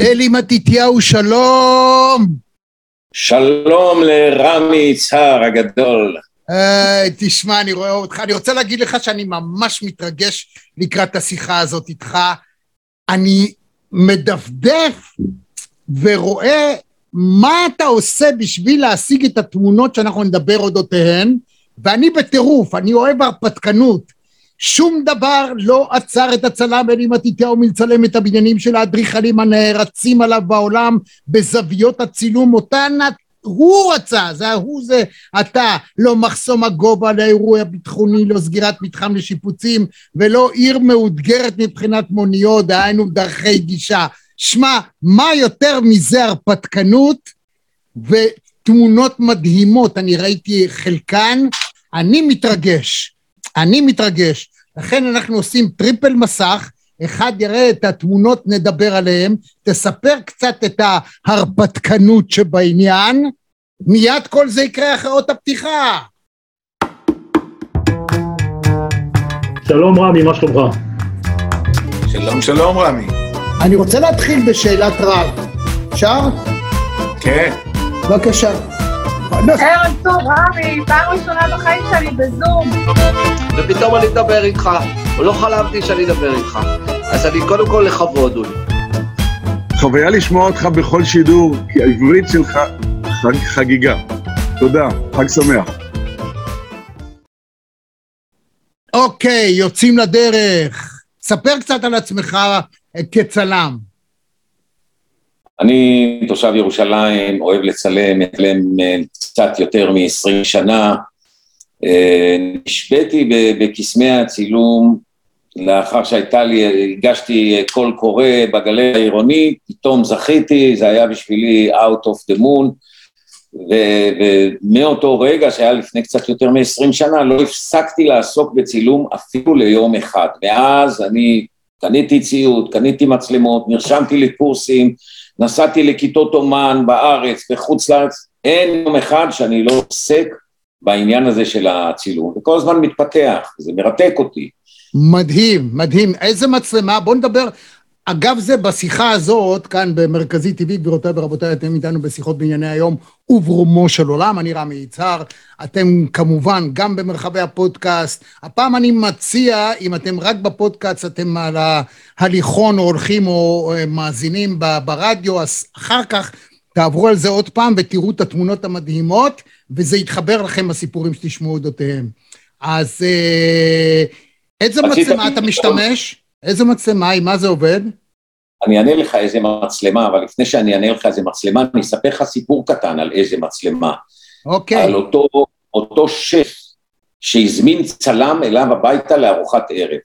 אלי מתתיהו, שלום! שלום לרמי יצהר הגדול. אה, תשמע, אני רואה אותך, אני רוצה להגיד לך שאני ממש מתרגש לקראת השיחה הזאת איתך. אני מדפדף ורואה מה אתה עושה בשביל להשיג את התמונות שאנחנו נדבר אודותיהן, ואני בטירוף, אני אוהב הרפתקנות. שום דבר לא עצר את הצלם אלי מתתיהו מלצלם את הבניינים של האדריכלים הנערצים עליו בעולם בזוויות הצילום אותן הוא רצה, זה הוא זה אתה, לא מחסום הגובה לאירוע ביטחוני, לא סגירת מתחם לשיפוצים ולא עיר מאותגרת מבחינת מוניות, דהיינו דרכי גישה. שמע, מה יותר מזה הרפתקנות ותמונות מדהימות, אני ראיתי חלקן, אני מתרגש. אני מתרגש. לכן אנחנו עושים triple מסך, אחד יראה את התמונות, נדבר עליהן, תספר קצת את ההרפתקנות שבעניין, מיד כל זה יקרה אחרי אות הפתיחה. שלום רמי, מה שלומך? שלום שלום רמי. אני רוצה להתחיל בשאלת רב. אפשר? כן. בבקשה. ערב טוב, רמי, פעם ראשונה בחיים שלי בזום. ופתאום אני אדבר איתך, לא חלמתי שאני אדבר איתך. אז אני קודם כל לכבוד, אולי. חוויה לשמוע אותך בכל שידור, כי העברית שלך חג חגיגה. תודה, חג שמח. אוקיי, יוצאים לדרך. ספר קצת על עצמך כצלם. אני תושב ירושלים, אוהב לצלם, מצלם אה, קצת יותר מ-20 שנה. אה, נשבתי בקסמי הצילום לאחר שהייתה לי, הגשתי קול קורא בגלי העירוני, פתאום זכיתי, זה היה בשבילי out of the moon, ומאותו רגע, שהיה לפני קצת יותר מ-20 שנה, לא הפסקתי לעסוק בצילום אפילו ליום אחד. מאז אני קניתי ציוד, קניתי מצלמות, נרשמתי לקורסים, נסעתי לכיתות אומן בארץ, בחוץ לארץ, אין יום אחד שאני לא עוסק בעניין הזה של הצילום, וכל הזמן מתפתח, זה מרתק אותי. מדהים, מדהים. איזה מצלמה? בואו נדבר. אגב זה, בשיחה הזאת, כאן במרכזי טבעי, גבירותיי ורבותיי, אתם איתנו בשיחות בענייני היום וברומו של עולם, אני רמי יצהר, אתם כמובן גם במרחבי הפודקאסט. הפעם אני מציע, אם אתם רק בפודקאסט, אתם על ההליכון או הולכים או אה, מאזינים ברדיו, אז אחר כך תעברו על זה עוד פעם ותראו את התמונות המדהימות, וזה יתחבר לכם בסיפורים שתשמעו אודותיהם. אז אה, איזה מצלמה אתה משתמש? איזה מצלמה, עם מה זה עובד? אני אענה לך איזה מצלמה, אבל לפני שאני אענה לך איזה מצלמה, אני אספר לך סיפור קטן על איזה מצלמה. אוקיי. על אותו, אותו שף שהזמין צלם אליו הביתה לארוחת ערב.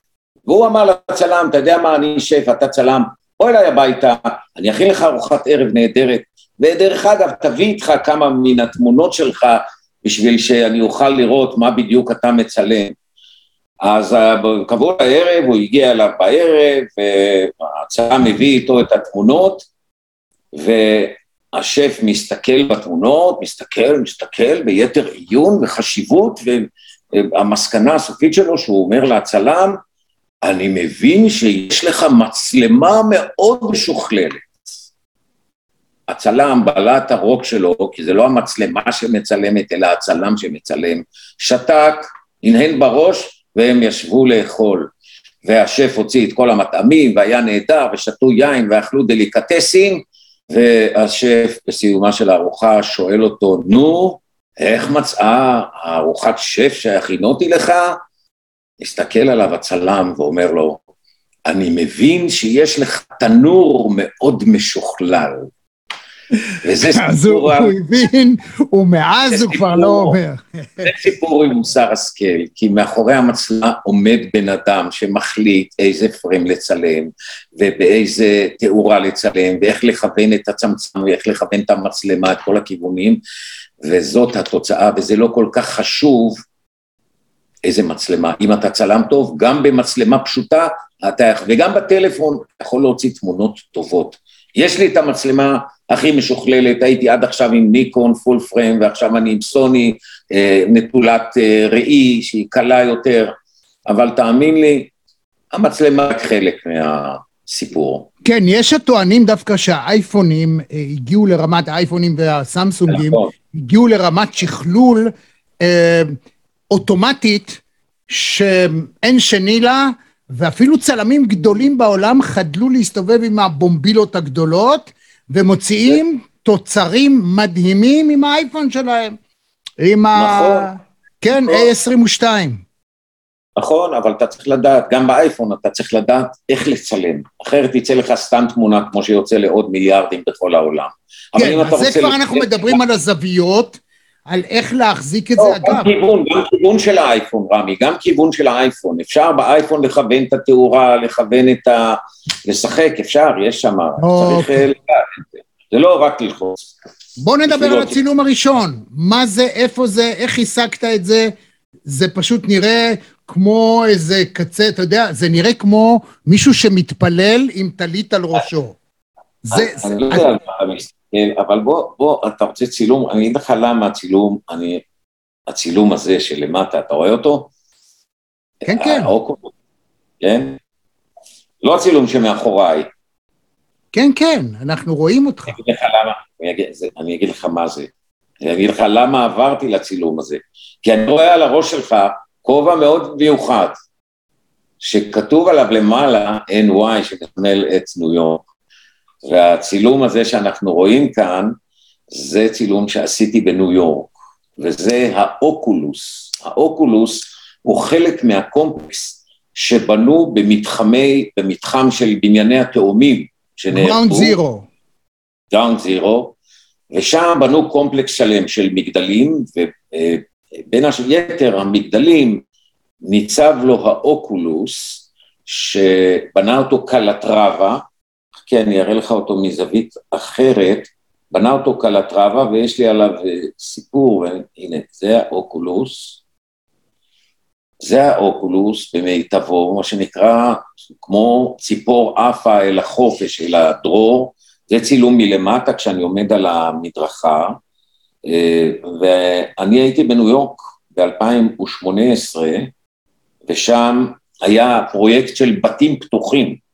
והוא אמר לצלם, אתה יודע מה, אני שף, אתה צלם, בוא אליי הביתה, אני אכין לך ארוחת ערב נהדרת, ודרך אגב, תביא איתך כמה מן התמונות שלך בשביל שאני אוכל לראות מה בדיוק אתה מצלם. אז קבעו לערב, הוא הגיע אליו בערב, והצלם מביא איתו את התמונות, והשף מסתכל בתמונות, מסתכל, מסתכל ביתר עיון וחשיבות, והמסקנה הסופית שלו שהוא אומר לצלם, אני מבין שיש לך מצלמה מאוד משוכללת. הצלם בלע את הרוק שלו, כי זה לא המצלמה שמצלמת, אלא הצלם שמצלם, שתק, הנהן בראש, והם ישבו לאכול. והשף הוציא את כל המטעמים, והיה נהדר, ושתו יין, ואכלו דליקטסים, והשף בסיומה של הארוחה שואל אותו, נו, איך מצאה הארוחת שף שהכינותי לך? הסתכל עליו הצלם ואומר לו, אני מבין שיש לך תנור מאוד משוכלל. וזה סיפור... אז הוא הבין, ומאז הוא כבר לא אומר. זה סיפור עם מוסר השכל, כי מאחורי המצלמה עומד בן אדם שמחליט איזה פריים לצלם, ובאיזה תאורה לצלם, ואיך לכוון את הצמצם, ואיך לכוון את המצלמה, את כל הכיוונים, וזאת התוצאה, וזה לא כל כך חשוב איזה מצלמה. אם אתה צלם טוב, גם במצלמה פשוטה, אתה, וגם בטלפון, אתה יכול להוציא תמונות טובות. יש לי את המצלמה הכי משוכללת, הייתי עד עכשיו עם ניקון פול פריים ועכשיו אני עם סוני אה, נטולת אה, ראי שהיא קלה יותר, אבל תאמין לי, המצלמה רק חלק מה, הסיפור. כן, יש הטוענים דווקא שהאייפונים אה, הגיעו לרמת, האייפונים והסמסונגים, נכון. הגיעו לרמת שכלול אה, אוטומטית שאין שני לה, ואפילו צלמים גדולים בעולם חדלו להסתובב עם הבומבילות הגדולות, ומוציאים תוצרים מדהימים עם האייפון שלהם. עם ה... נכון. כן, נכון. A22. נכון, אבל אתה צריך לדעת, גם באייפון אתה צריך לדעת איך לצלם, אחרת יצא לך סתם תמונה כמו שיוצא לעוד מיליארדים בכל העולם. כן, אז זה כבר לצלם- אנחנו מדברים על הזוויות, על איך להחזיק את לא, זה. גם אגב, כיוון, גם כיוון של האייפון, רמי, גם כיוון של האייפון. אפשר באייפון לכוון את התאורה, לכוון את ה... לשחק, אפשר, יש שם, צריך אוקיי. אה, לדעת את זה. זה לא רק ללחוץ. בוא נדבר על אותי. הצילום הראשון. מה זה, איפה זה, איך השגת את זה? זה פשוט נראה כמו איזה קצה, אתה יודע, זה נראה כמו מישהו שמתפלל עם טלית על ראשו. זה, זה, אני לא יודע על מה אתה מסתכל, אבל בוא, בוא, אתה רוצה צילום, אני אגיד לך למה הצילום, אני, הצילום הזה שלמטה, אתה רואה אותו? כן, כן. האוקולוס, כן? לא הצילום שמאחוריי, כן, כן, אנחנו רואים אותך. אני אגיד לך למה, אני אגיד, זה, אני אגיד לך מה זה. אני אגיד לך למה עברתי לצילום הזה. כי אני רואה על הראש שלך כובע מאוד מיוחד, שכתוב עליו למעלה NY שמסמל את ניו יורק. והצילום הזה שאנחנו רואים כאן, זה צילום שעשיתי בניו יורק, וזה האוקולוס. האוקולוס הוא חלק מהקומפלקס שבנו במתחמי, במתחם של בנייני התאומים שנהרגו. גראונד זירו. גראונד זירו, ושם בנו קומפלקס שלם של מגדלים, ובין היתר המגדלים ניצב לו האוקולוס, שבנה אותו קלטרבה, כן, אני אראה לך אותו מזווית אחרת, בנה אותו קלטרבה, ויש לי עליו אה, סיפור, הנה, זה האוקולוס, זה האוקולוס במיטבו, מה שנקרא, כמו ציפור עפה אל החופש, אל הדרור, זה צילום מלמטה כשאני עומד על המדרכה, אה, ואני הייתי בניו יורק ב-2018, ושם היה פרויקט של בתים פתוחים,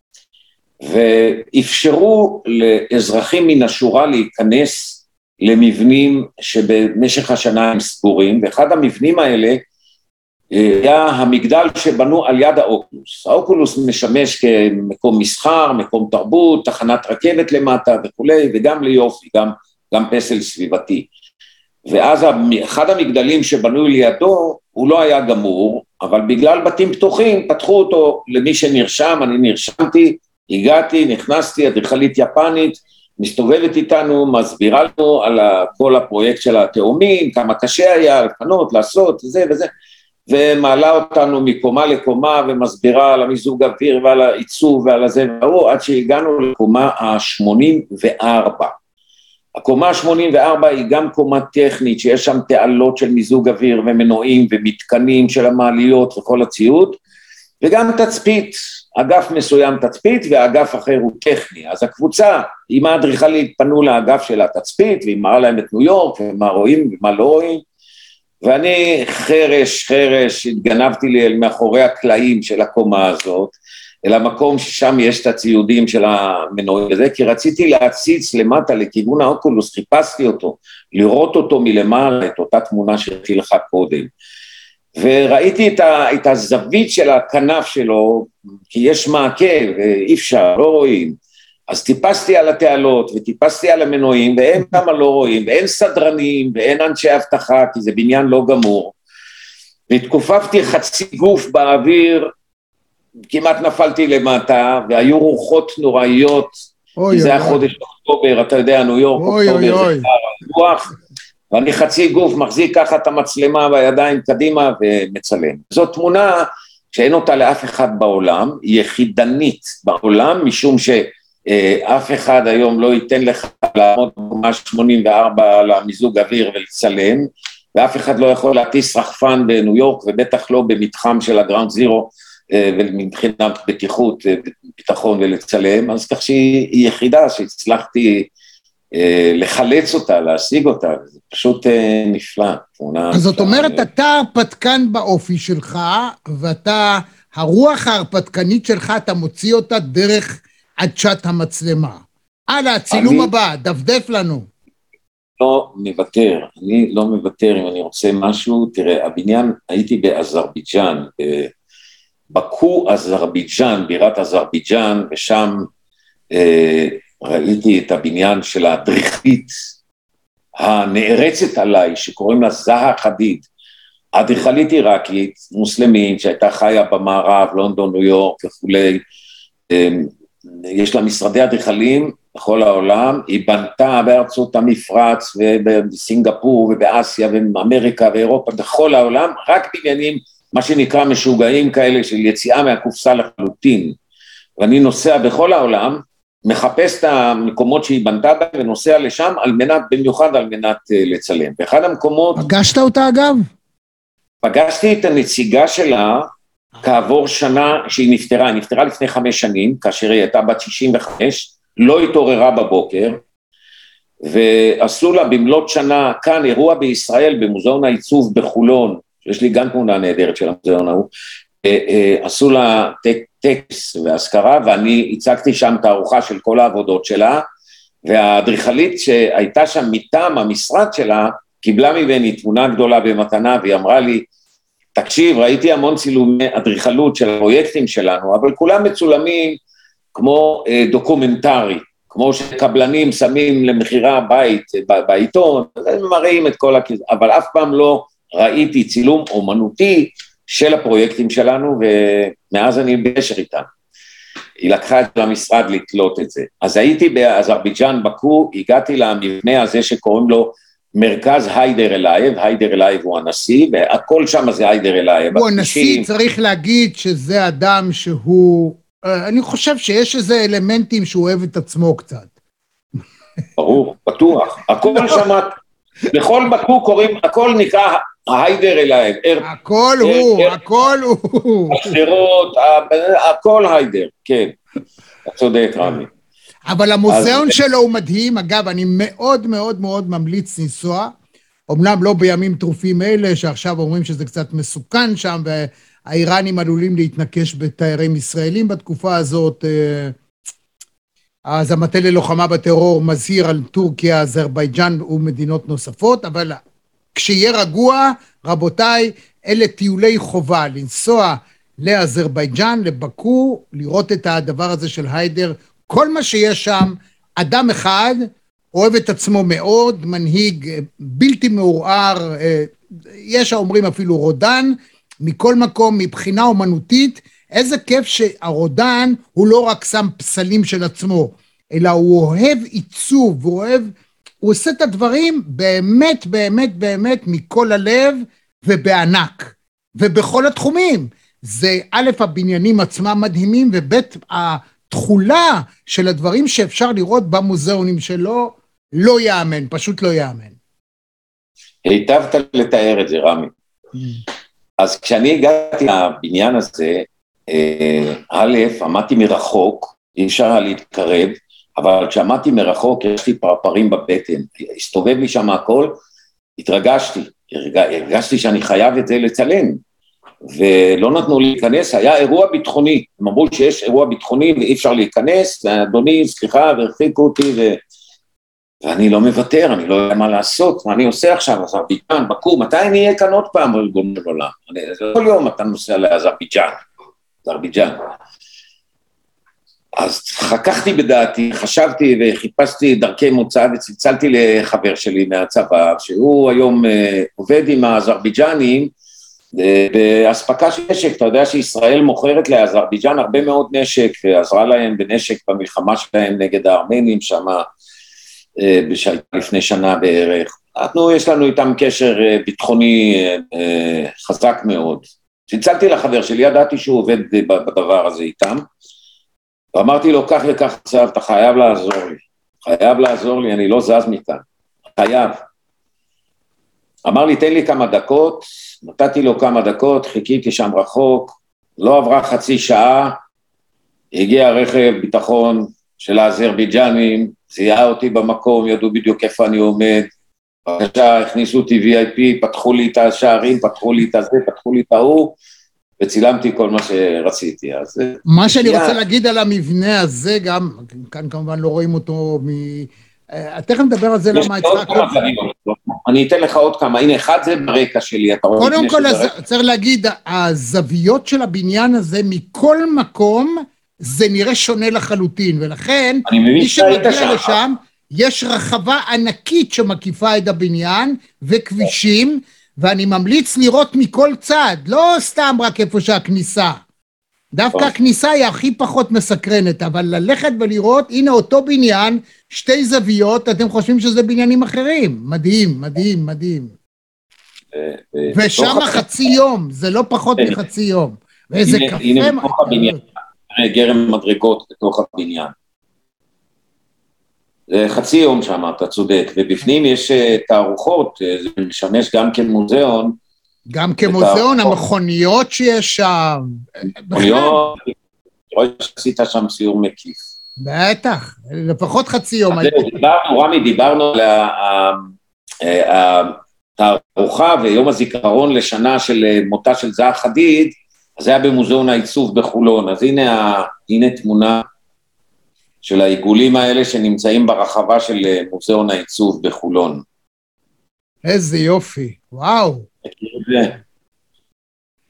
ואפשרו לאזרחים מן השורה להיכנס למבנים שבמשך השנה הם סגורים, ואחד המבנים האלה היה המגדל שבנו על יד האוקולוס. האוקולוס משמש כמקום מסחר, מקום תרבות, תחנת רכבת למטה וכולי, וגם ליופי, גם, גם פסל סביבתי. ואז אחד המגדלים שבנוי לידו, הוא לא היה גמור, אבל בגלל בתים פתוחים פתחו אותו למי שנרשם, אני נרשמתי, הגעתי, נכנסתי, אדריכלית יפנית, מסתובבת איתנו, מסבירה לנו על כל הפרויקט של התאומים, כמה קשה היה לפנות, לעשות, זה וזה. ומעלה אותנו מקומה לקומה ומסבירה על המיזוג אוויר ועל העיצוב ועל הזה וההוא, עד שהגענו לקומה ה-84. הקומה ה-84 היא גם קומה טכנית, שיש שם תעלות של מיזוג אוויר ומנועים ומתקנים של המעליות וכל הציוד, וגם תצפית, אגף מסוים תצפית ואגף אחר הוא טכני. אז הקבוצה עם האדריכלית פנו לאגף של התצפית, והיא מראה להם את ניו יורק, ומה רואים ומה לא רואים. ואני חרש, חרש, התגנבתי לי אל מאחורי הקלעים של הקומה הזאת, אל המקום ששם יש את הציודים של המנועים וזה, כי רציתי להציץ למטה לכיוון האוקולוס, חיפשתי אותו, לראות אותו מלמעלה, את אותה תמונה שהראיתי לך קודם. וראיתי את, ה, את הזווית של הכנף שלו, כי יש מעקה ואי אפשר, לא רואים. אז טיפסתי על התעלות וטיפסתי על המנועים, והם כמה לא רואים, ואין סדרנים, ואין אנשי אבטחה, כי זה בניין לא גמור. והתכופפתי חצי גוף באוויר, כמעט נפלתי למטה, והיו רוחות נוראיות, אוי כי זה אוי היה חודש אוקטובר, אתה יודע, ניו יורק, אוקטובר. זה רוח, ואני חצי גוף מחזיק ככה את המצלמה בידיים קדימה ומצלם. זאת תמונה שאין אותה לאף אחד בעולם, היא יחידנית בעולם, משום שאף אחד היום לא ייתן לך לעמוד בקומה 84 על המיזוג אוויר ולצלם, ואף אחד לא יכול להטיס רחפן בניו יורק, ובטח לא במתחם של הגראונד זירו, ומבחינת בטיחות, ביטחון ולצלם, אז כך שהיא יחידה שהצלחתי אה, לחלץ אותה, להשיג אותה, זה פשוט אה, נפלא, תמונה... אז זאת. אומרת, אתה הרפתקן באופי שלך, ואתה, הרוח ההרפתקנית שלך, אתה מוציא אותה דרך עדשת המצלמה. הלאה, צילום אני- הבא, דפדף לנו. לא מוותר, אני לא מוותר אם אני רוצה משהו, תראה, הבניין, הייתי באזרבייג'אן, בבקו אזרבייג'אן, בירת אזרבייג'אן, ושם אה, ראיתי את הבניין של האדריכלית הנערצת עליי, שקוראים לה זהה חדיד, אדריכלית עיראקית, מוסלמית, שהייתה חיה במערב, לונדון, ניו יורק וכולי, אה, יש לה משרדי אדריכלים בכל העולם, היא בנתה בארצות המפרץ ובסינגפור ובאסיה ובאמריקה ואירופה, בכל העולם, רק בניינים, מה שנקרא משוגעים כאלה של יציאה מהקופסה לחלוטין. ואני נוסע בכל העולם, מחפש את המקומות שהיא בנתה בהם ונוסע לשם על מנת, במיוחד על מנת אה, לצלם. באחד המקומות פגשת אותה אגב? פגשתי את הנציגה שלה כעבור שנה שהיא נפטרה, היא נפטרה לפני חמש שנים, כאשר היא הייתה בת 65, לא התעוררה בבוקר, ועשו לה במלאת שנה כאן אירוע בישראל במוזיאון העיצוב בחולון, שיש לי גם תמונה נהדרת של המוזיאון ההוא, אה, אה, עשו לה טק- טקס ואזכרה ואני הצגתי שם תערוכה של כל העבודות שלה והאדריכלית שהייתה שם מטעם המשרד שלה קיבלה ממני תמונה גדולה במתנה והיא אמרה לי תקשיב ראיתי המון צילומי אדריכלות של הפרויקטים שלנו אבל כולם מצולמים כמו אה, דוקומנטרי כמו שקבלנים שמים למכירה בית ב- בעיתון, הם מראים את כל הכיס... אבל אף פעם לא ראיתי צילום אומנותי של הפרויקטים שלנו, ומאז אני בקשר איתם. היא לקחה את זה למשרד לתלות את זה. אז הייתי באזרבייג'אן, באקו, הגעתי למבנה הזה שקוראים לו מרכז היידר אלייב, היידר אלייב הוא הנשיא, והכל שם זה היידר אלייב. הוא הנשיא, צריך להגיד שזה אדם שהוא... אה, אני חושב שיש איזה אלמנטים שהוא אוהב את עצמו קצת. ברור, בטוח. הכל שם, בכל באקו קוראים, הכל נקרא היידר אלייב. הכל הוא. הכל הוא. השדרות, הכל היידר, כן. אתה צודק, רמי. אבל המוזיאון אז- שלו הוא מדהים. אגב, אני מאוד מאוד מאוד ממליץ לנסוע. אמנם לא בימים טרופים אלה, שעכשיו אומרים שזה קצת מסוכן שם, והאיראנים עלולים להתנקש בתיירים ישראלים בתקופה הזאת. אה, אז המטה ללוחמה בטרור מזהיר על טורקיה, אזרבייג'אן ומדינות נוספות, אבל כשיהיה רגוע, רבותיי, אלה טיולי חובה, לנסוע לאזרבייג'אן, לבקו, לראות את הדבר הזה של היידר, כל מה שיש שם, אדם אחד, אוהב את עצמו מאוד, מנהיג אה, בלתי מעורער, אה, יש האומרים אפילו רודן, מכל מקום, מבחינה אומנותית, איזה כיף שהרודן הוא לא רק שם פסלים של עצמו, אלא הוא אוהב עיצוב, הוא אוהב, הוא עושה את הדברים באמת, באמת, באמת מכל הלב ובענק, ובכל התחומים. זה א', הבניינים עצמם מדהימים, וב', התכולה של הדברים שאפשר לראות במוזיאונים שלו, לא ייאמן, פשוט לא ייאמן. היטבת לתאר את זה, רמי. אז כשאני הגעתי לבניין הזה, אה, א', עמדתי מרחוק, אי אפשר היה להתקרב, אבל כשעמדתי מרחוק יש לי פרפרים בבטן, הסתובב לי שם הכל, התרגשתי, הרג- הרגשתי שאני חייב את זה לצלם, ולא נתנו להיכנס, היה אירוע ביטחוני, הם אמרו שיש אירוע ביטחוני ואי אפשר להיכנס, ואדוני, סליחה, והרחיקו אותי, ו... ואני לא מוותר, אני לא יודע מה לעשות, מה אני עושה עכשיו, אזרבייג'אן, בקור, מתי אני אהיה כאן עוד פעם, ריבונו של עולם? כל יום אתה נוסע לאזרבייג'אן, אזרבייג'אן. אז חככתי בדעתי, חשבתי וחיפשתי דרכי מוצא וצלצלתי לחבר שלי מהצבא, שהוא היום אה, עובד עם האזרבייג'נים אה, באספקה של נשק, אתה יודע שישראל מוכרת לאזרבייג'ן הרבה מאוד נשק, ועזרה להם בנשק במלחמה שלהם נגד הארמנים שמה, אה, שהייתה לפני שנה בערך. אנחנו, יש לנו איתם קשר אה, ביטחוני אה, אה, חזק מאוד. צלצלתי לחבר שלי, ידעתי שהוא עובד אה, בדבר הזה איתם, ואמרתי לו, כך וכך עכשיו, אתה חייב לעזור לי. חייב לעזור לי, אני לא זז מכאן. חייב. אמר לי, תן לי כמה דקות, נתתי לו כמה דקות, חיכיתי שם רחוק, לא עברה חצי שעה, הגיע רכב ביטחון של האזרבייג'נים, זיהה אותי במקום, ידעו בדיוק איפה אני עומד, בבקשה, הכניסו אותי VIP, פתחו לי את השערים, פתחו לי את הזה, פתחו לי את ההוא, וצילמתי כל מה שרציתי, אז... אה, מה שאני שנייה. רוצה להגיד על המבנה הזה גם, כאן כמובן לא רואים אותו מ... אה, תכף נדבר על זה למה יצחק... דברים, אני אתן לך עוד כמה, הנה אחד זה ברקע שלי, אתה רואה? קודם כל, הז- צריך להגיד, הזוויות של הבניין הזה מכל מקום, זה נראה שונה לחלוטין, ולכן מי שמגיע שם. לשם, יש רחבה ענקית שמקיפה את הבניין, וכבישים, ואני ממליץ לראות מכל צד, לא סתם רק איפה שהכניסה. דווקא טוב. הכניסה היא הכי פחות מסקרנת, אבל ללכת ולראות, הנה אותו בניין, שתי זוויות, אתם חושבים שזה בניינים אחרים. מדהים, מדהים, מדהים. אה, אה, ושם חצי יום, זה לא פחות כן. מחצי יום. ואיזה קפה... הנה בתוך הבניין. אה, גרם מדרגות בתוך הבניין. זה חצי יום שם, אתה צודק, ובפנים יש אה, תערוכות, אה, זה משמש גם כמוזיאון, גם כמוזיאון, המכוניות שיש שם. מכוניות, אני רואה שעשית שם סיור מקיף. בטח, לפחות חצי יום. אז זהו, דיברנו, רמי, דיברנו על התערוכה ויום הזיכרון לשנה של אה, מותה של זהר חדיד, זה היה במוזיאון העיצוב בחולון. אז הנה, הנה תמונה של העיגולים האלה שנמצאים ברחבה של אה, מוזיאון העיצוב בחולון. איזה יופי, וואו.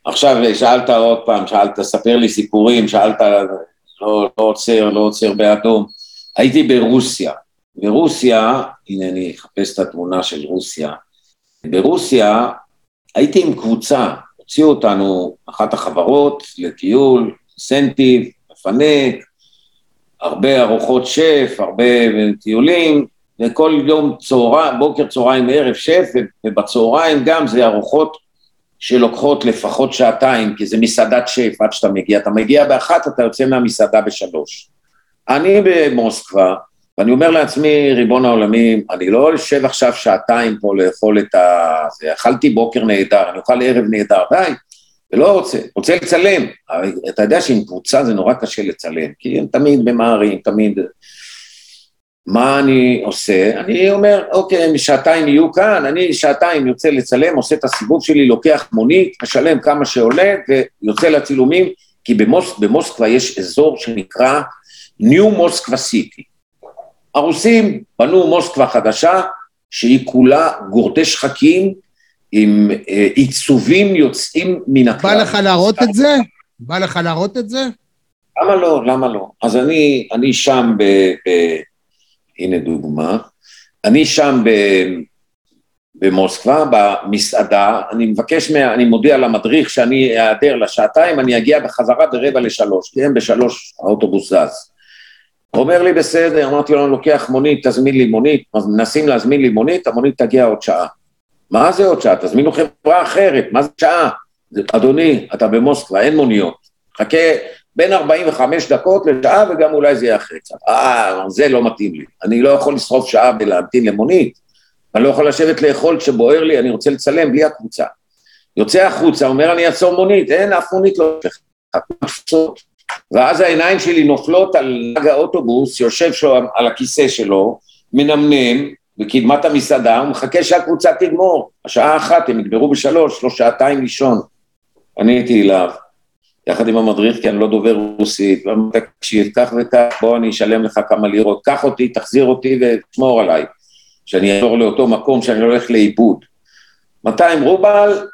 עכשיו אה, שאלת עוד פעם, שאלת, ספר לי סיפורים, שאלת, לא, לא עוצר, לא עוצר באדום. הייתי ברוסיה. ברוסיה, הנה אני אחפש את התמונה של רוסיה. ברוסיה הייתי עם קבוצה, הוציאו אותנו אחת החברות לטיול, סנטיב, מפנק, הרבה ארוחות שף, הרבה טיולים, וכל יום צהריים, בוקר, צהריים, ערב שף, ובצהריים גם זה ארוחות שלוקחות לפחות שעתיים, כי זה מסעדת שף עד שאתה מגיע. אתה מגיע באחת, אתה יוצא מהמסעדה בשלוש. אני במוסקבה, ואני אומר לעצמי, ריבון העולמים, אני לא אשב עכשיו שעתיים פה לאכול את ה... אכלתי בוקר נהדר, אני אוכל ערב נהדר, די, ולא רוצה, רוצה לצלם. אתה יודע שעם קבוצה זה נורא קשה לצלם, כי הם תמיד ממהרים, תמיד... מה אני עושה? אני אומר, אוקיי, הם שעתיים יהיו כאן, אני שעתיים יוצא לצלם, עושה את הסיבוב שלי, לוקח מונית, משלם כמה שעולה, ויוצא לצילומים, כי במוס, במוסקבה יש אזור שנקרא ניו מוסקבה סיטי. הרוסים בנו מוסקבה חדשה, שהיא כולה גורדי שחקים, עם אה, עיצובים יוצאים מן הכלל. בא לך להראות את זה? בא לך להראות את זה? למה לא? למה לא? אז אני, אני שם ב, ב... הנה דוגמה. אני שם ב, במוסקבה, במסעדה, אני מבקש, מה, אני מודיע למדריך שאני אעדר לשעתיים, אני אגיע בחזרה ברבע לשלוש, כי הם בשלוש האוטובוס זז. הוא אומר לי בסדר, אמרתי לו, אני לוקח מונית, תזמין לי מונית, מנסים להזמין לי מונית, המונית תגיע עוד שעה. מה זה עוד שעה? תזמינו חברה אחרת, מה זה שעה? אדוני, אתה במוסקבה, אין מוניות. חכה בין 45 דקות לשעה וגם אולי זה יהיה אחרי קצת. אה, זה לא מתאים לי. אני לא יכול לשרוף שעה ולהמתין למונית. אני לא יכול לשבת לאכול כשבוער לי, אני רוצה לצלם בלי הקבוצה. יוצא החוצה, אומר אני אעצור מונית, אין אף מונית לא הולכת. ואז העיניים שלי נופלות על נהג האוטובוס, יושב שלו על הכיסא שלו, מנמנם בקדמת המסעדה, הוא מחכה שהקבוצה תגמור. השעה אחת, הם יגמרו בשלוש, לא שעתיים לישון. עניתי אליו, יחד עם המדריך, כי אני לא דובר רוסית, ואמרתי, תקשיב, כך וכך, בוא אני אשלם לך כמה לירות, קח אותי, תחזיר אותי ותשמור עליי, שאני אעבור לאותו מקום שאני הולך לאיבוד. 200 רובל,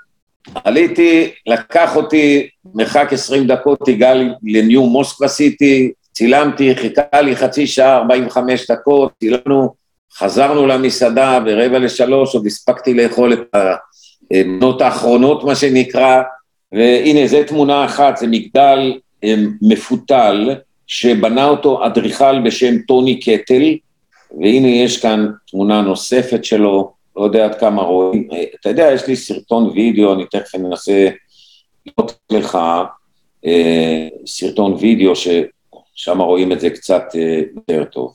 עליתי, לקח אותי, מרחק 20 דקות, הגע לניו מוסקבה סיטי, צילמתי, חיכה לי חצי שעה, 45 דקות, צילמנו, חזרנו למסעדה ברבע לשלוש, עוד הספקתי לאכול את המנות האחרונות, מה שנקרא, והנה, זו תמונה אחת, זה מגדל מפותל, שבנה אותו אדריכל בשם טוני קטל, והנה יש כאן תמונה נוספת שלו, לא יודע עד כמה רואים, אתה יודע, יש לי סרטון וידאו, אני תכף אנסה לראות לך אה, סרטון וידאו, ששם רואים את זה קצת אה, יותר טוב.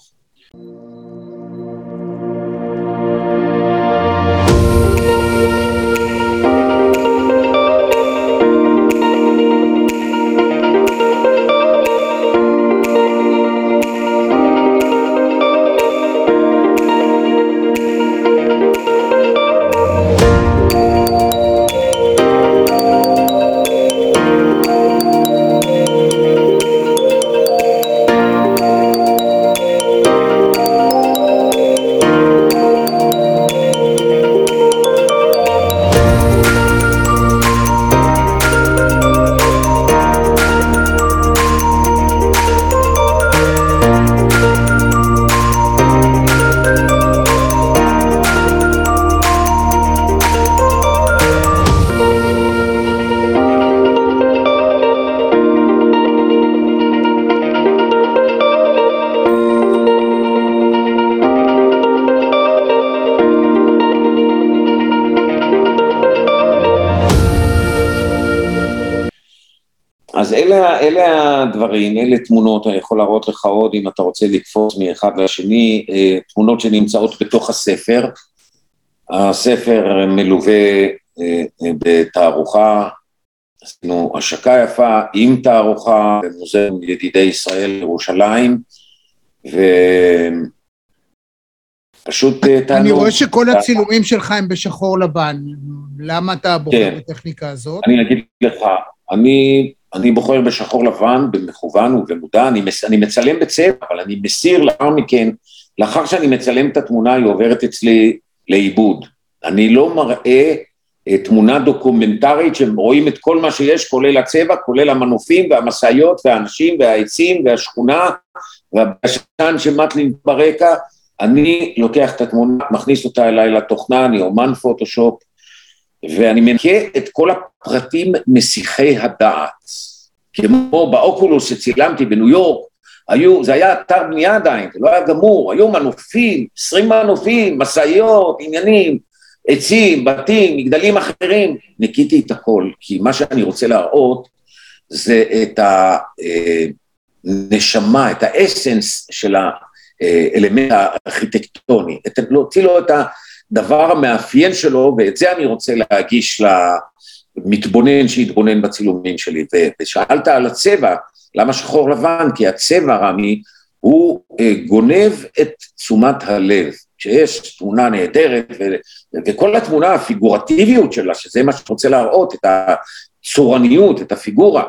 אז אלה, אלה הדברים, אלה תמונות, אני יכול להראות לך עוד אם אתה רוצה לקפוץ מאחד לשני, אה, תמונות שנמצאות בתוך הספר. הספר מלווה אה, אה, בתערוכה, עשינו השקה יפה עם תערוכה במוזיאון ידידי ישראל ירושלים, ופשוט תענוג. אני רואה שכל הצילומים שלך הם בשחור לבן, למה אתה בוחר כן. בטכניקה הזאת? אני אגיד לך, אני, אני בוחר בשחור לבן, במכוון ובמודע, אני, מס, אני מצלם בצבע, אבל אני מסיר לאחר מכן, לאחר שאני מצלם את התמונה, היא עוברת אצלי לעיבוד. אני לא מראה אה, תמונה דוקומנטרית שרואים את כל מה שיש, כולל הצבע, כולל המנופים והמשאיות והאנשים והעצים והשכונה והבשן שמטלין ברקע. אני לוקח את התמונה, מכניס אותה אליי לתוכנה, אני אומן פוטושופ, ואני מנקה את כל הפרטים מסיחי הדעת. כמו באוקולוס שצילמתי בניו יורק, היו, זה היה אתר בנייה עדיין, זה לא היה גמור, היו מנופים, עשרים מנופים, משאיות, עניינים, עצים, בתים, מגדלים אחרים, ניקיתי את הכל, כי מה שאני רוצה להראות זה את הנשמה, את האסנס של האלמנט הארכיטקטוני, את, להוציא לו את הדבר המאפיין שלו, ואת זה אני רוצה להגיש למתבונן שיתבונן בצילומים שלי. ושאלת על הצבע, למה שחור לבן? כי הצבע, רמי, הוא אה, גונב את תשומת הלב. כשיש תמונה נהדרת, ו- וכל התמונה, הפיגורטיביות שלה, שזה מה שרוצה להראות, את הצורניות, את הפיגורה,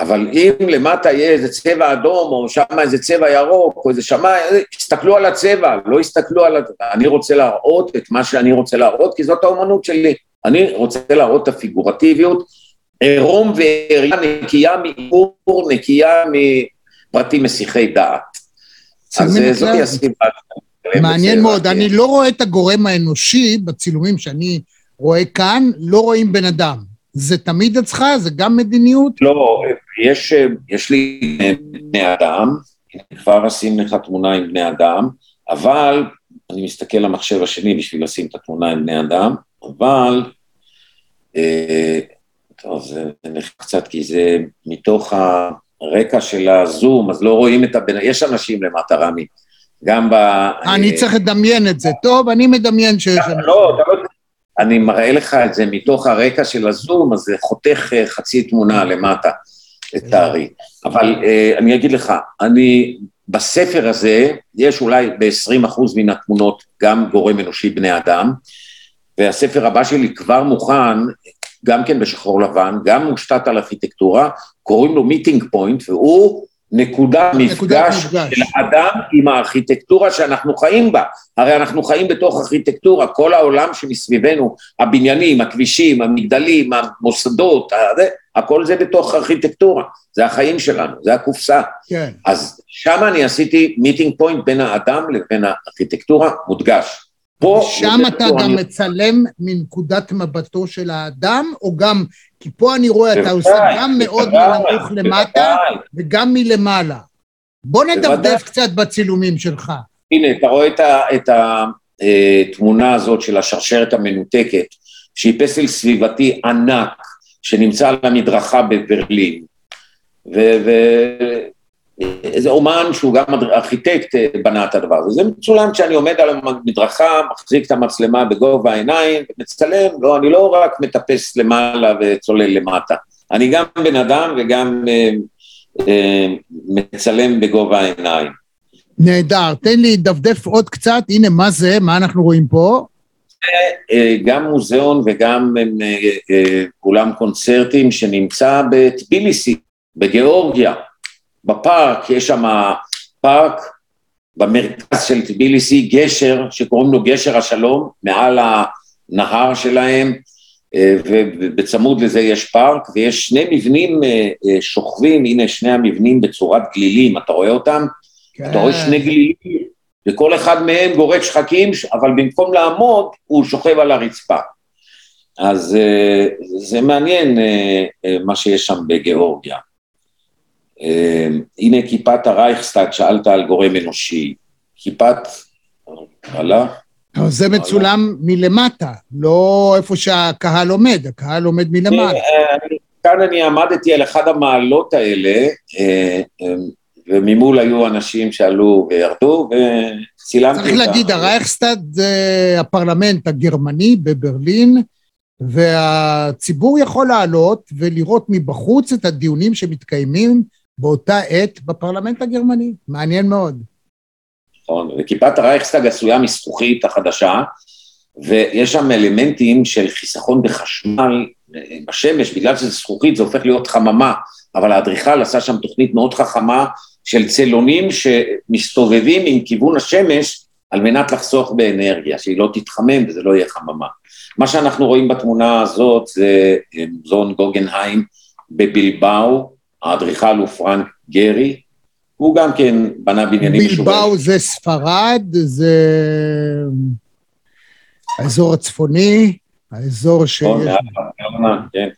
אבל אם למטה יהיה איזה צבע אדום, או שם איזה צבע ירוק, או איזה שמיים, יסתכלו על הצבע, לא יסתכלו על... אני רוצה להראות את מה שאני רוצה להראות, כי זאת האומנות שלי. אני רוצה להראות את הפיגורטיביות, עירום ועירייה נקייה מעיבור, נקייה מפרטים מסיחי דעת. אז זאתי מצוין. הסיבה. מעניין מאוד. אני לא רואה את הגורם האנושי בצילומים שאני רואה כאן, לא רואים בן אדם. זה תמיד אצלך? זה גם מדיניות? לא, יש, יש לי בני אדם, כבר אשים לך תמונה עם בני אדם, אבל אני מסתכל למחשב השני בשביל לשים את התמונה עם בני אדם, אבל, אה, טוב, זה נחמד קצת, כי זה מתוך הרקע של הזום, אז לא רואים את הבן, יש אנשים למטה, רמי, גם ב... אני אה, צריך לדמיין את זה. טוב, אני מדמיין שיש... לא, אתה לא... אני מראה לך את זה מתוך הרקע של הזום, אז זה חותך אה, חצי תמונה למטה, לצערי. אבל אה, אני אגיד לך, אני, בספר הזה, יש אולי ב-20% מן התמונות גם גורם אנושי בני אדם, והספר הבא שלי כבר מוכן, גם כן בשחור לבן, גם מושתת על ארכיטקטורה, קוראים לו Meeting Point, והוא נקודת מפגש. של האדם עם הארכיטקטורה שאנחנו חיים בה. הרי אנחנו חיים בתוך ארכיטקטורה, כל העולם שמסביבנו, הבניינים, הכבישים, המגדלים, המוסדות, ה- הכל זה בתוך ארכיטקטורה, זה החיים שלנו, זה הקופסה. כן. אז שם אני עשיתי מיטינג פוינט בין האדם לבין הארכיטקטורה, מודגש. פה... שם אתה גם אני- מצלם מנקודת מבטו של האדם, או גם, כי פה אני רואה, אתה עושה גם מאוד מנמוך למטה. וגם מלמעלה. בוא. נדפדף קצת בצילומים שלך. הנה, אתה רואה את התמונה הזאת של השרשרת המנותקת, שהיא פסל סביבתי ענק, שנמצא על המדרכה בברלין. ואיזה אומן שהוא גם ארכיטקט אה, בנה את הדבר הזה. זה מצולם כשאני עומד על המדרכה, מחזיק את המצלמה בגובה העיניים, מצלם, לא, אני לא רק מטפס למעלה וצולל למטה. אני גם בן אדם וגם אה, אה, מצלם בגובה העיניים. נהדר. תן לי לדפדף עוד קצת. הנה, מה זה? מה אנחנו רואים פה? אה, גם מוזיאון וגם אה, אולם קונצרטים שנמצא בטביליסי, בגיאורגיה, בפארק, יש שם פארק במרכז של טביליסי, גשר שקוראים לו גשר השלום, מעל הנהר שלהם, אה, ובצמוד לזה יש פארק, ויש שני מבנים אה, אה, שוכבים, הנה שני המבנים בצורת גלילים, אתה רואה אותם? אתה רואה שני גלילים, וכל אחד מהם גורד שחקים, אבל במקום לעמוד, הוא שוכב על הרצפה. אז זה מעניין מה שיש שם בגיאורגיה. אה, הנה כיפת הרייכסטאג, שאלת על גורם אנושי. כיפת... הלאה? אבל זה מצולם מלמטה, לא איפה שהקהל עומד, הקהל עומד מלמעלה. אה, כאן אני עמדתי על אחד המעלות האלה, אה, אה, וממול היו אנשים שעלו וירדו, וצילמתי צריך להגיד, הרייכסטאג זה הפרלמנט הגרמני בברלין, והציבור יכול לעלות ולראות מבחוץ את הדיונים שמתקיימים באותה עת בפרלמנט הגרמני. מעניין מאוד. נכון, וכיפת הרייכסטאג עשויה מזכוכית החדשה, ויש שם אלמנטים של חיסכון בחשמל בשמש, בגלל שזה זכוכית זה הופך להיות חממה, אבל האדריכל עשה שם תוכנית מאוד חכמה של צילונים שמסתובבים עם כיוון השמש על מנת לחסוך באנרגיה, שהיא לא תתחמם וזה לא יהיה חממה. מה שאנחנו רואים בתמונה הזאת זה מוזיאון גוגנהיים בבילבאו, האדריכל הוא פרנק גרי, הוא גם כן בנה בניינים משוגעים. בלבאו זה ספרד, זה האזור הצפוני, האזור ש... כן.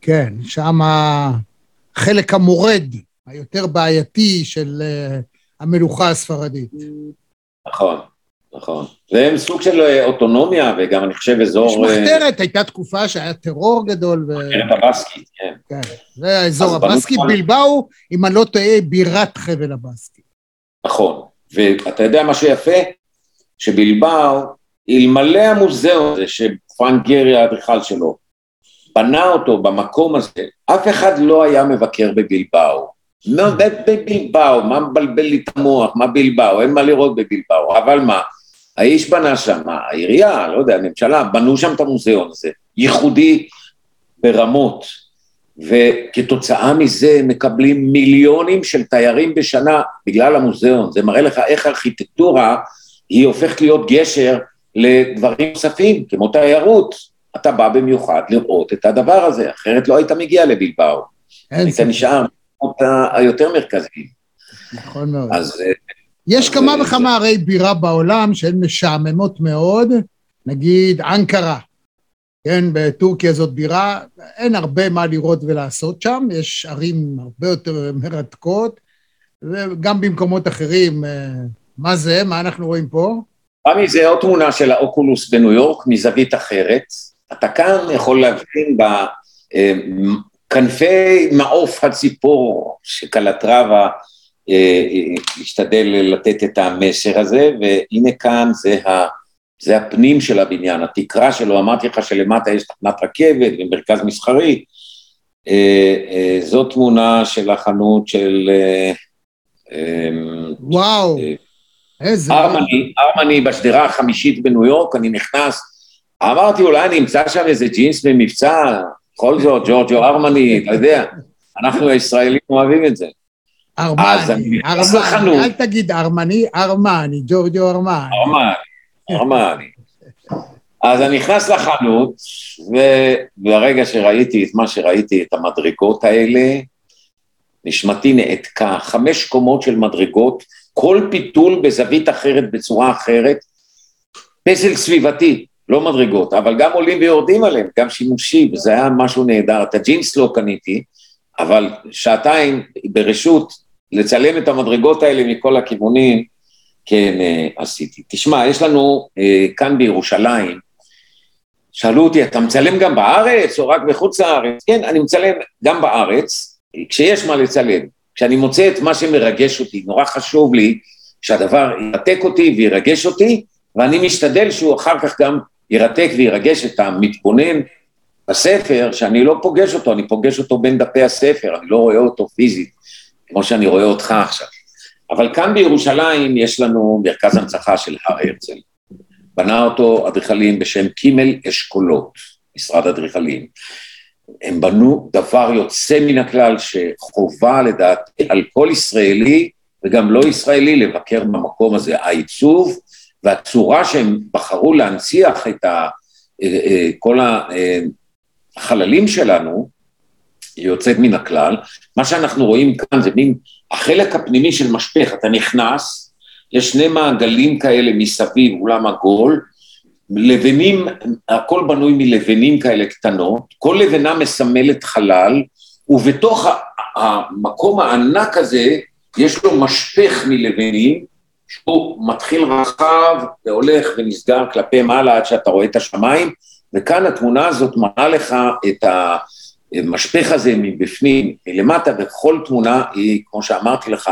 כן, שם החלק המורד, היותר בעייתי של אה, המלוכה הספרדית. נכון, נכון. והם סוג של אה, אוטונומיה, וגם אני חושב אזור... יש אה, מחתרת, הייתה תקופה שהיה טרור גדול. מחתרת הבסקית, כן. כן, זה האזור הבסקי, בלבאו, אם אני לא טועה, בירת חבל הבסקי. נכון, ואתה יודע מה שיפה? שבלבאו, אלמלא המוזיאון הזה, שפרנק גרי האדריכל שלו, בנה אותו במקום הזה, אף אחד לא היה מבקר בבלבאו. לא, בבלבאו, מה מבלבל לי את המוח, מה בלבאו, אין מה לראות בבלבאו, אבל מה, האיש בנה שם, העירייה, לא יודע, הממשלה, בנו שם את המוזיאון הזה, ייחודי ברמות, וכתוצאה מזה מקבלים מיליונים של תיירים בשנה בגלל המוזיאון, זה מראה לך איך הארכיטקטורה היא הופכת להיות גשר לדברים נוספים, כמו תיירות, אתה בא במיוחד לראות את הדבר הזה, אחרת לא היית מגיע לבלבאו, היית נשאר במקומות היותר מרכזיים. נכון מאוד. אז... יש כמה וכמה ערי בירה בעולם שהן משעממות מאוד, נגיד אנקרה, כן, בטורקיה זאת בירה, אין הרבה מה לראות ולעשות שם, יש ערים הרבה יותר מרתקות, וגם במקומות אחרים, אה, מה זה? מה אנחנו רואים פה? רמי, זה עוד תמונה של האוקולוס בניו יורק, מזווית אחרת. אתה כאן יכול להבין בכנפי מעוף הציפור שקלטרבה השתדל לתת את המסר הזה, והנה כאן זה ה... זה הפנים של הבניין, התקרה שלו, אמרתי לך שלמטה יש תחנת רכבת ומרכז מסחרי. אה, אה, זו תמונה של החנות של... אה, וואו, איזה... ארמני, ארמני בשדרה החמישית בניו יורק, אני נכנס, אמרתי אולי אני אמצא שם איזה ג'ינס במבצע, בכל זאת, ג'ורג'ו ארמני, אתה יודע, אנחנו הישראלים אוהבים את זה. ארמני, ארמני, אל תגיד ארמני, ארמני, ג'ורג'ו ארמני. ארמני. ארמני. אז אני נכנס לחנות, וברגע שראיתי את מה שראיתי, את המדרגות האלה, נשמתי נעתקה, חמש קומות של מדרגות, כל פיתול בזווית אחרת, בצורה אחרת, פסל סביבתי, לא מדרגות, אבל גם עולים ויורדים עליהם, גם שימושי, וזה היה משהו נהדר. את הג'ינס לא קניתי, אבל שעתיים ברשות לצלם את המדרגות האלה מכל הכיוונים, כן אה, עשיתי. תשמע, יש לנו אה, כאן בירושלים, שאלו אותי, אתה מצלם גם בארץ או רק בחוץ לארץ? כן, אני מצלם גם בארץ, כשיש מה לצלם. כשאני מוצא את מה שמרגש אותי, נורא חשוב לי שהדבר ירתק אותי וירגש אותי, ואני משתדל שהוא אחר כך גם ירתק וירגש את המתבונן בספר, שאני לא פוגש אותו, אני פוגש אותו בין דפי הספר, אני לא רואה אותו פיזית, כמו שאני רואה אותך עכשיו. אבל כאן בירושלים יש לנו מרכז הנצחה של הר הרצל. בנה אותו אדריכלים בשם קימל אשכולות, משרד אדריכלים. הם בנו דבר יוצא מן הכלל שחובה לדעתי על כל ישראלי וגם לא ישראלי לבקר במקום הזה. העיצוב והצורה שהם בחרו להנציח את אה, אה, כל החללים שלנו, יוצאת מן הכלל. מה שאנחנו רואים כאן זה מין החלק הפנימי של משפך, אתה נכנס, יש שני מעגלים כאלה מסביב, אולם עגול, לבנים, הכל בנוי מלבנים כאלה קטנות, כל לבנה מסמלת חלל, ובתוך המקום הענק הזה יש לו משפך מלבנים, שהוא מתחיל רחב והולך ונסגר כלפי מעלה עד שאתה רואה את השמיים, וכאן התמונה הזאת מראה לך את המשפך הזה מבפנים, מלמטה, וכל תמונה היא, כמו שאמרתי לך,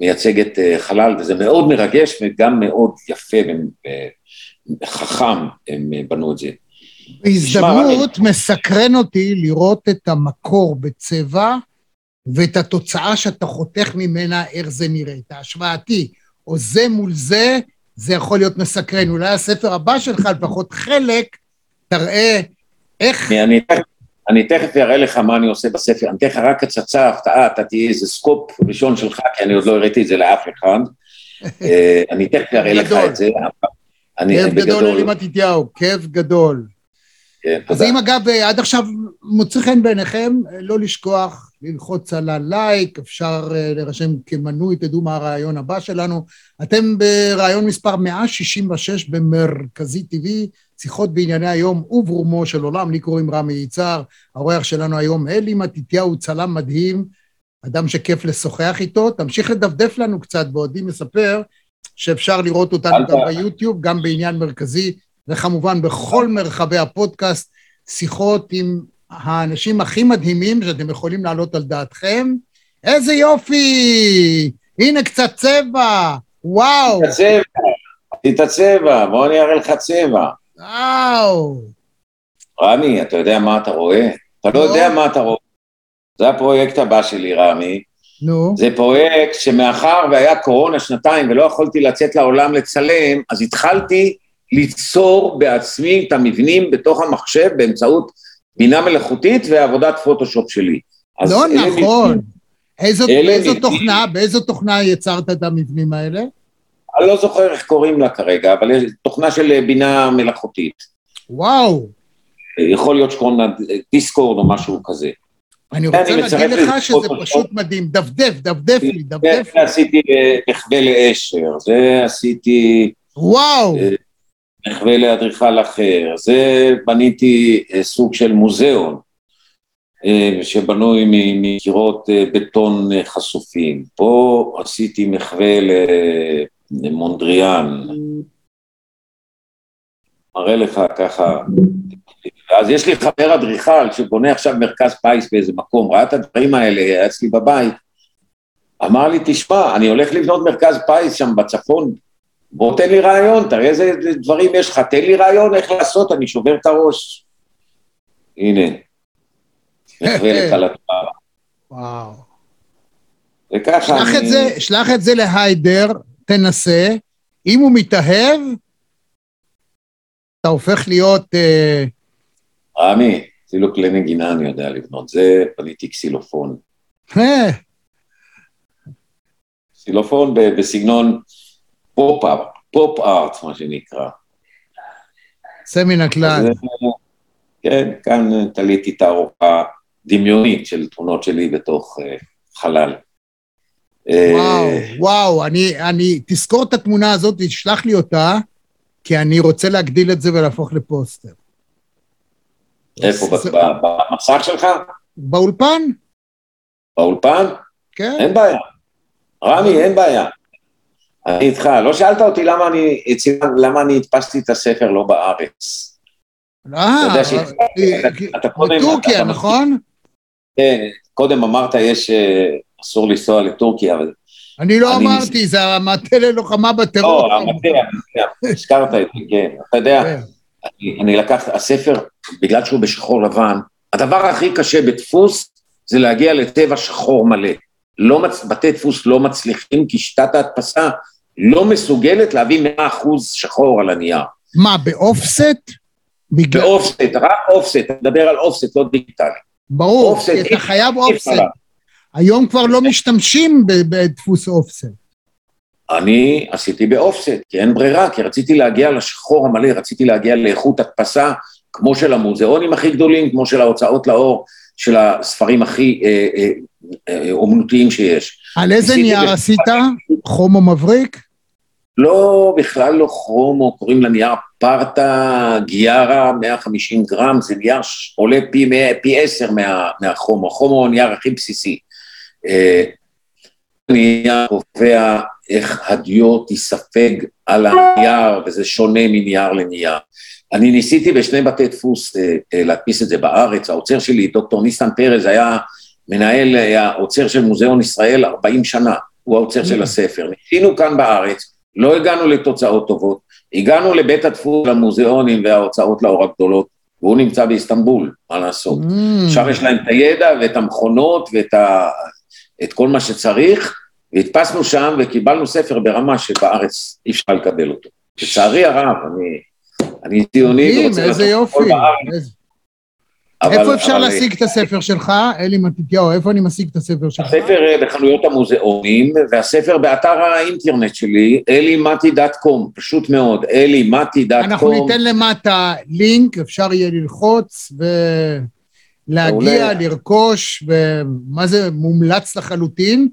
מייצגת אה, חלל, וזה מאוד מרגש וגם מאוד יפה וחכם, הם אה, בנו את זה. בהזדמנות מסקרן אותי לראות את המקור בצבע ואת התוצאה שאתה חותך ממנה, איך זה נראה. את ההשוואתי, או זה מול זה, זה יכול להיות מסקרן. אולי הספר הבא שלך, לפחות חלק, תראה איך... אני, אני, תכף אראה לך מה אני עושה בספר, אני אתן לך רק הצצה, הפתעה, אתה תהיה איזה סקופ ראשון שלך, כי אני עוד לא הראיתי את זה לאף אחד. אה, אני תכף אראה לך. את זה, כאב גדול אלי מתתיהו, כאב גדול. אז. אם אגב עד עכשיו מוצא חן בעיניכם, לא לשכוח ללחוץ על הלייק, אפשר אה, להירשם כמנוי, תדעו מה הרעיון הבא שלנו. אתם ברעיון מספר 166 במרכזי TV, שיחות בענייני היום וברומו של עולם, לי קוראים רמי יצהר, האורח שלנו היום אלי מתתיהו, צלם מדהים, אדם שכיף לשוחח איתו. תמשיך לדפדף לנו קצת בעודי מספר שאפשר לראות אותנו גם ביוטיוב, גם בעניין מרכזי, וכמובן בכל מרחבי הפודקאסט, שיחות עם האנשים הכי מדהימים שאתם יכולים להעלות על דעתכם. איזה יופי! הנה קצת צבע! וואו! את הצבע, בוא אני אראה לך צבע. וואו! רמי, אתה יודע מה אתה רואה? אתה לא. יודע מה אתה רואה. זה הפרויקט הבא שלי, רמי. נו, זה פרויקט שמאחר והיה קורונה שנתיים ולא יכולתי לצאת לעולם לצלם, אז התחלתי ליצור בעצמי את המבנים בתוך המחשב באמצעות בינה מלאכותית ועבודת פוטושופ שלי. לא נכון. מבנים- איזו, אלה באיזו מבנים. תוכנה, באיזו תוכנה יצרת את המבנים האלה? אני לא זוכר איך קוראים לה כרגע, אבל יש תוכנה של בינה מלאכותית. וואו! יכול להיות שקוראים לה דיסקורד או משהו כזה. אני אני רוצה מצרף להגיד לך שזה פוטושופ. פשוט מדהים. דפדף, דפדף לי, זה דפדף לי. זה עשיתי מחווה לאשר, זה עשיתי וואו! מחווה לאדריכל אחר, זה בניתי אה, סוג של מוזיאון אה, שבנוי מקירות אה, בטון חשופים. פה עשיתי מחווה למונדריאן, מראה לך ככה. אז יש לי חבר אדריכל שבונה עכשיו מרכז פיס באיזה מקום, ראה את הדברים האלה, היה אצלי בבית, אמר לי, תשמע, אני הולך לבנות מרכז פיס שם בצפון, בוא תן לי רעיון, תראה איזה דברים יש לך, תן לי רעיון איך לעשות, אני שובר את הראש. הנה, מחווה לכלתך. וואו. וככה שלח אני... את זה, שלח את זה להיידר, תנסה. אם הוא מתאהב, אתה הופך להיות... אה, רמי, אפילו כלי נגינה אני יודע לבנות, זה בניתי קסילופון. אה, קסילופון ב- בסגנון פופ-אפ, פופ-ארט, מה שנקרא. יוצא מן הכלל. כן, כאן תליתי תערוכה דמיונית של תמונות שלי בתוך אה, חלל. אה, וואו, וואו, אני, אני, תזכור את התמונה הזאת, תשלח לי אותה, כי אני רוצה להגדיל את זה ולהפוך לפוסטר. איפה, ב- במסך שלך? באולפן? באולפן? כן. אין בעיה. רמי, אין בעיה. אני איתך. לא שאלת אותי למה אני, למה אני הדפסתי את הספר לא בארץ. אה, בטורקיה, נכון? כן, קודם אמרת, יש, אה, אסור לנסוע לטורקיה, אבל... אני לא אמרתי, זה המטה ללוחמה בטרור. לא, המטה, הזכרת את זה, כן. אתה יודע, כן. אני, אני לקחתי, הספר, בגלל שהוא בשחור לבן, הדבר הכי קשה בדפוס זה להגיע לטבע שחור מלא. לא מצ... בתי דפוס לא מצליחים, כי שיטת ההדפסה לא מסוגלת להביא 100% שחור על הנייר. מה, באופסט? בגלל... באופסט, רק אופסט, אני מדבר על אופסט, לא דיגיטלי. ברור, אופסט, אתה אי- חייב אופסט. היום כבר לא משתמשים בדפוס אופסט. אני עשיתי באופסט, כי אין ברירה, כי רציתי להגיע לשחור המלא, רציתי להגיע לאיכות הדפסה כמו של המוזיאונים הכי גדולים, כמו של ההוצאות לאור, של הספרים הכי אה, אה, אה, אומנותיים שיש. על איזה נייר עשית? חומו מבריק? לא, בכלל לא כרומו, קוראים לנייר פרטה גיארה, 150 גרם, זה נייר שעולה פי, 100, פי 10 מה, מהכרומו, הכרומו הוא הנייר הכי בסיסי. אה, נייר קובע איך הדיו תיספג על הנייר, וזה שונה מנייר לנייר. אני ניסיתי בשני בתי דפוס אה, אה, להדפיס את זה בארץ, העוצר שלי, דוקטור ניסן פרז, היה מנהל, היה עוצר של מוזיאון ישראל 40 שנה, הוא העוצר של הספר. ניסינו כאן בארץ, לא הגענו לתוצאות טובות, הגענו לבית הדפוס למוזיאונים וההוצאות לאור הגדולות, והוא נמצא באיסטנבול, מה לעשות? Mm. שם יש להם את הידע ואת המכונות ואת ה... את כל מה שצריך, והדפסנו שם וקיבלנו ספר ברמה שבארץ אי אפשר לקבל אותו. לצערי הרב, אני, אני ציוני ורוצה לעשות. הכל בארץ, אבל- איפה אפשר אבל- להשיג את הספר שלך? אלי מתתיהו, איפה אני משיג את הספר שלך? הספר אה, בחנויות המוזיאונים, והספר באתר האינטרנט שלי, אלימתי.קום, פשוט אנחנו אלימתי.קום. ניתן למטה לינק, אפשר יהיה ללחוץ ולהגיע. לרכוש, ומה זה מומלץ לחלוטין.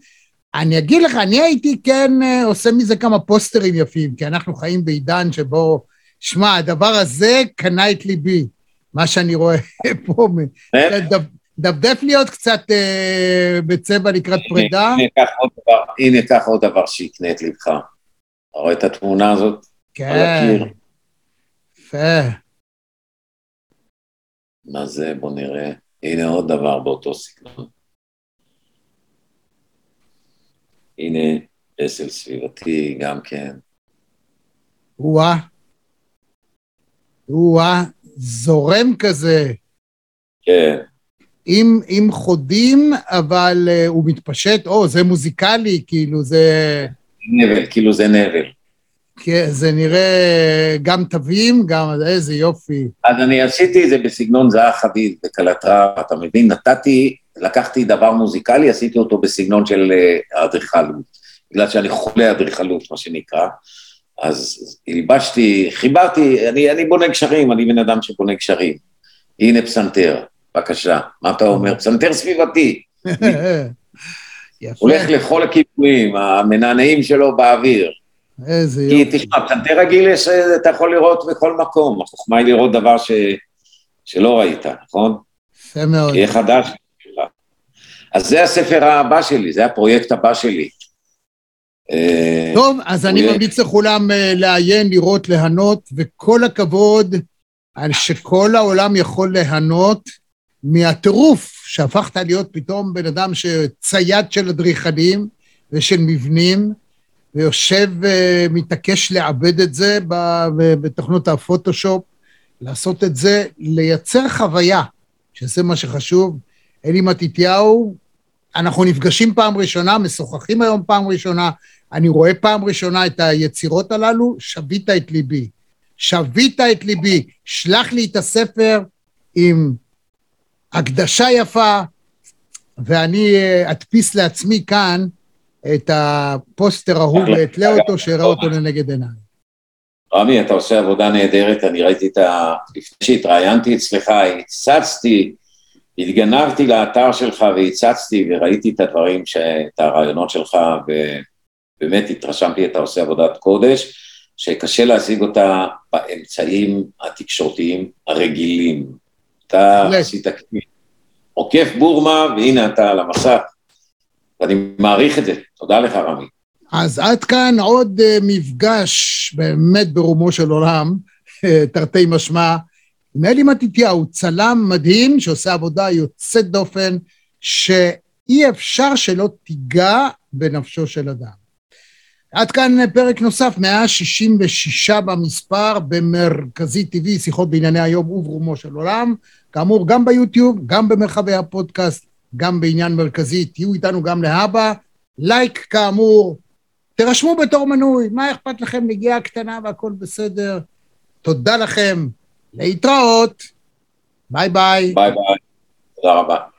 אני אגיד לך, אני הייתי כן אה, עושה מזה כמה פוסטרים יפים, כי אנחנו חיים בעידן שבו, שמע, הדבר הזה קנה את ליבי, מה שאני רואה פה. כן? דפ- דפדף לי עוד קצת אה, בצבע לקראת פרידה. הנה, קח עוד דבר, שיקנה את לבך. אתה רואה את התמונה הזאת? כן? יפה. מה זה? בוא נראה. הנה עוד דבר באותו סגנון. הנה, פסל סביבתי, גם כן. או-אה. או-אה, זורם כזה, כן, עם, עם חודים, אבל uh, הוא מתפשט, או, זה מוזיקלי, כאילו, זה, נבל, כאילו זה נבל. כן, זה נראה גם תווים, גם, איזה יופי. אז אני עשיתי את זה בסגנון זהה חדיד, בקלטרה, אתה מבין? נתתי, לקחתי דבר מוזיקלי, עשיתי אותו בסגנון של אה, אדריכלות, בגלל שאני חולה אדריכלות, מה שנקרא. אז הלבשתי, חיברתי, אני, אני בונה גשרים, אני בן אדם שבונה גשרים. הנה פסנתר, בבקשה. מה אתה אומר? פסנתר סביבתי. יפה, הולך לכל הכיוונים, המנענעים שלו באוויר. איזה כי יופי. תשמע, פסנתר רגיל יש, אתה יכול לראות בכל מקום, החוכמה היא לראות דבר ש... שלא ראית, נכון? יפה מאוד. יהיה חדש. אז זה הספר הבא שלי, זה הפרויקט הבא שלי. אה, טוב, אז אני. ממליץ לכולם אה, לעיין, לראות, ליהנות, וכל הכבוד על שכל העולם יכול ליהנות מהטירוף שהפכת להיות פתאום בן אדם שצייד של אדריכלים ושל מבנים, ויושב ומתעקש לעבד את זה בתוכנות הפוטושופ, לעשות את זה, לייצר חוויה, שזה מה שחשוב. אלי מתתיהו, אנחנו נפגשים פעם ראשונה, משוחחים היום פעם ראשונה, אני רואה פעם ראשונה את היצירות הללו, שבית את ליבי. שבית את ליבי, שלח לי את הספר עם הקדשה יפה, ואני אה, אדפיס לעצמי כאן את הפוסטר ההוא ואתלה אותו, שאראה אותו לנגד עיניי. רמי, אתה עושה עבודה נהדרת, אני ראיתי את ה... לפני שהתראיינתי אצלך, הצצתי, התגנבתי לאתר שלך והצצתי וראיתי את הדברים, ש... את הרעיונות שלך, ובאמת התרשמתי, אתה עושה עבודת קודש, שקשה להשיג אותה באמצעים התקשורתיים הרגילים. אתה. עשית עוקף בורמה, והנה אתה על המסך, ואני מעריך את זה. תודה לך, רמי. אז עד כאן עוד אה, מפגש באמת ברומו של עולם, אה, תרתי משמע, עם אלי מתתיהו, צלם מדהים שעושה עבודה יוצאת דופן, שאי אפשר שלא תיגע בנפשו של אדם. עד כאן פרק נוסף, 166 במספר, במרכזי TV, שיחות בענייני היום וברומו של עולם. כאמור, גם ביוטיוב, גם במרחבי הפודקאסט, גם בעניין מרכזי, תהיו איתנו גם להבא. לייק כאמור, תירשמו בתור מנוי, מה אכפת לכם, נגיעה קטנה והכל בסדר. תודה לכם, להתראות, ביי ביי. ביי ביי. תודה רבה.